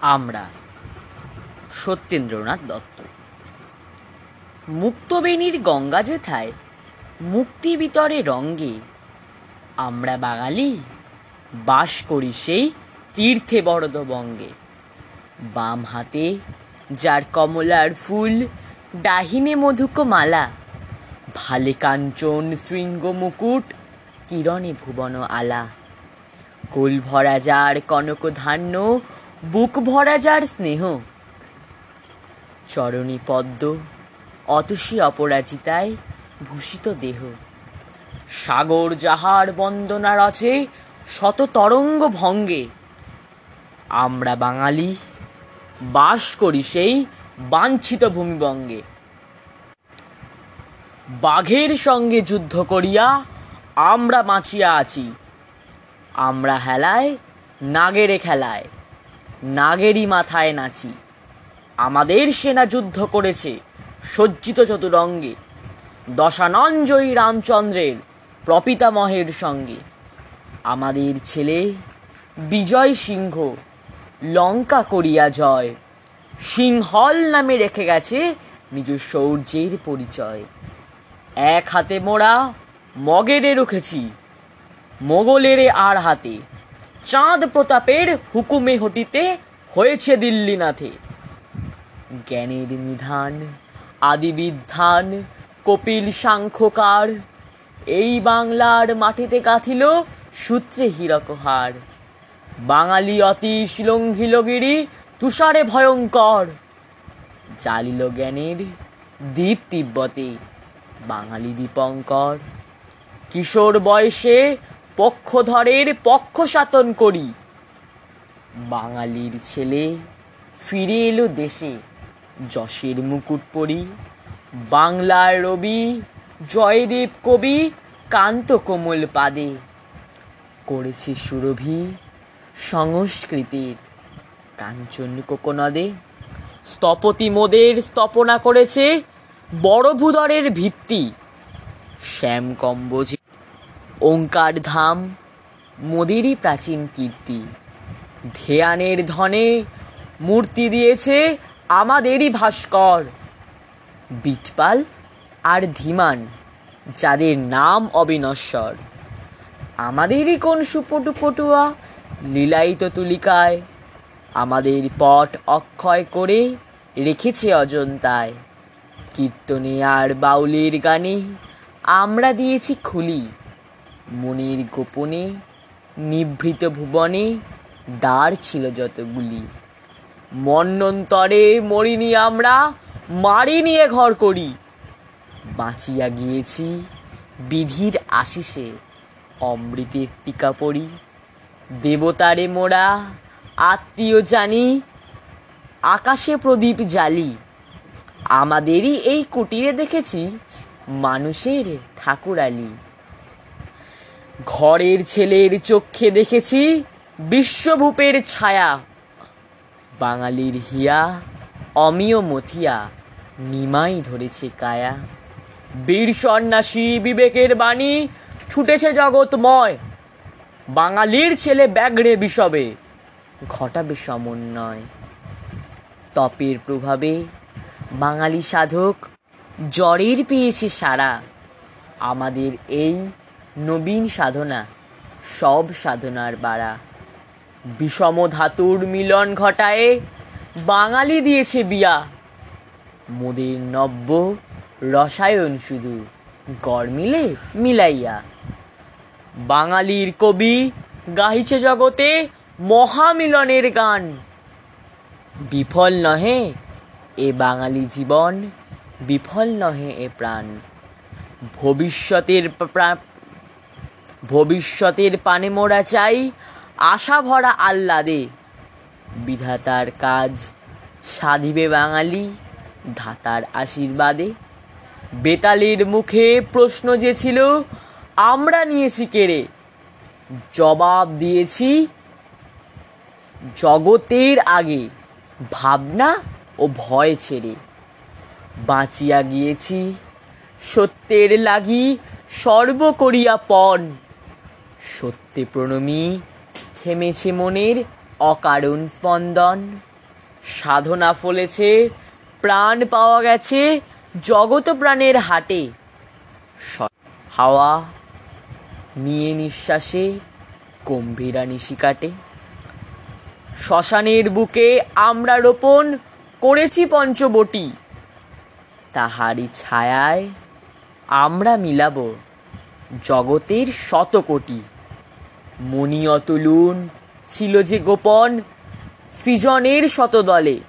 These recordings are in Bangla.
আমরা সত্যেন্দ্রনাথ দত্ত। মুক্তবেণীর গঙ্গা যেথায়, মুক্তি বিতরে রঙ্গে, আমরা বাঙালি, বাস করি সেই তীর্থে বরদবঙ্গে। বাম হাতে যার কমলার ফুল, ডাহিনে মধুক মালা ভালে কাঞ্চন শৃঙ্গ মুকুট, কিরণে ভুবন আলা। কোল ভরা যার কনক ধান্য বুক ভরা যার স্নেহ। চরণী পদ্ম, অতসী অপরাজিতায় ভূষিত দেহ। সাগর যাহার বন্দনা রচে, শত তরঙ্গ ভঙ্গে। আমরা বাঙালি, বাস করি সেই বাঞ্ছিত ভূমিবঙ্গে বাঘের সঙ্গে যুদ্ধ করিয়া আমরা বাঁচিয়া আছি। আমরা হেলায়, নাগেরে খেলায়। নাগেরই মাথায় নাচি। আমাদের সেনা যুদ্ধ করেছে সজ্জিত চতুরঙ্গে, দশানঞ্জয়ী রামচন্দ্রের প্রপিতামহের সঙ্গে। আমাদের ছেলে বিজয় সিংহ লঙ্কা করিয়া জয়, সিংহল নামে রেখে গেছে নিজ শৌর্যের পরিচয়। এক হাতে মোড়া মগেরে রুখেছি, মোগলের আর হাতে। চাঁদ প্রতাপের হুকুমে হটিতে হয়েছে দিল্লিনাথে জ্ঞানের নিধান, আদিবিধান, কপিল সাংখ্যকার, এই বাংলার মাটিতে গাঁথিল সূত্রে হীরকহার। বাঙালি অতীশ লঙ্ঘিল গিরি তুষারে ভয়ঙ্কর। জালিল জ্ঞানের দ্বীপ তিব্বতে, বাঙালি দীপঙ্কর। কিশোর বয়সে পক্ষধরের পক্ষ সাতন করি। বাঙালির ছেলে ফিরে এলো দেশে, যশের মুকুট পরি, বাংলার রবি, জয়দেব কবি কান্ত কোমল পাদে। করেছে সুরভি সংস্কৃতির কাঞ্চন কোকনদে। স্থপতি মোদের স্থপনা করেছে বড় ভূদরের ভিত্তি শ্যাম কম্বোজি ওঙ্কার ধাম, মোদেরই প্রাচীন কীর্তি। ধেয়ানের ধনে মূর্তি দিয়েছে আমাদেরই ভাস্কর। বিটপাল আর ধীমান, যাদের নাম অবিনশ্বর। আমাদেরই কোন সুপটু পটুয়া লীলায়িত তুলিকায়, আমাদের পট অক্ষয় করে রেখেছে অজন্তায়। কীর্তনে আর বাউলের গানে আমরা দিয়েছি খুলি। মনের গোপনে নিভৃত ভুবনে দ্বার ছিল যতগুলি। মন্নন্তরে মরিনি আমরা মারি নিয়ে ঘর করি। বাঁচিয়া গিয়েছি বিধির আশিসে, অমৃতের টিকা পড়ি। দেবতারে মোরা, আত্মীয় জানি, আকাশে প্রদীপ জালি আমাদেরই এই কুটিরে দেখেছি মানুষের ঠাকুরালি। ঘরের ছেলের চক্ষে দেখেছি বিশ্বভূপের ছায়া। বাঙালির হিয়া, অমিয় মথিয়া নিমাই ধরেছে কায়া। বীর সন্ন্যাসী বিবেকের বাণী ছুটেছে জগৎময়। বাঙালির ছেলে ব্যাগড়ে বিষবে, ঘটাবে সমন্বয়। তপের প্রভাবে বাঙালি সাধক জ্বরের পেয়েছে সারা আমাদের এই নবীন সাধনা, সব সাধনার বাড়া। বিষম ধাতুর মিলন ঘটায় বাঙালি দিয়েছে বিয়া। মোদের নব্য রসায়ন শুধু গড় মিলে মিলাইয়া। বাঙালির কবি গাইছে জগতে মহামিলনের গান। বিফল নহে এ বাঙালি জীবন, বিফল নহে এ প্রাণ। ভবিষ্যতের ভবিষ্যতের পানে মোড়া চাই, আশা ভরা আহ্লাদে। বিধাতার কাজ সাধিবে বাঙালি, ধাতার আশীর্বাদে। বেতালের মুখে প্রশ্ন যে ছিল, আমরা নিয়েছি কেড়ে। জবাব দিয়েছি, জগতের আগে ভাবনা ও ভয় ছেড়ে। বাঁচিয়া গিয়েছি, সত্যের লাগি সর্ব করিয়া পণ। সত্যে প্রণমী, থেমেছে মনের অকারণ স্পন্দন। সাধনা ফলেছে, প্রাণ পাওয়া গেছে জগত প্রাণের হাটে। হাওয়া নিয়ে নিঃশ্বাসে, গম্ভীরা নিশি কাটে। শ্মশানের বুকে আমরা রোপণ করেছি পঞ্চবটি। তাহারই ছায়ায় আমরা মিলাব জগতের শত কোটি। মণি অতুলুন ছিল যে গোপন সৃজনের শতদলে।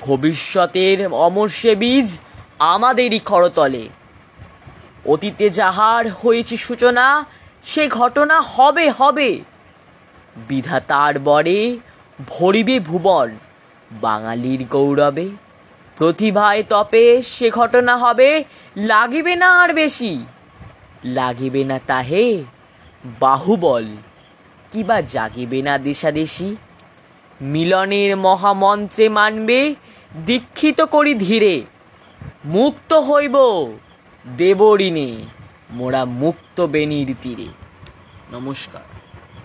ভবিষ্যতের অমর সে বীজ আমাদেরই খরতলে। অতীতে যাহার হয়েছে সূচনা, সে ঘটনা হবে হবে। বিধাতার বরে ভরিবে ভুবন, বাঙালির গৌরবে। প্রতিভায় তপে সে ঘটনা হবে, লাগিবে না আর বেশি। লাগিবে না তাহে? বাহুবল, কিবা জাগিবে না দেশাদেশি? মিলনের মহামন্ত্রে মানবে, দীক্ষিত করি ধীরে। মুক্ত হইব দেবরিণে, মোরা মুক্ত বেনির তীরে। নমস্কার।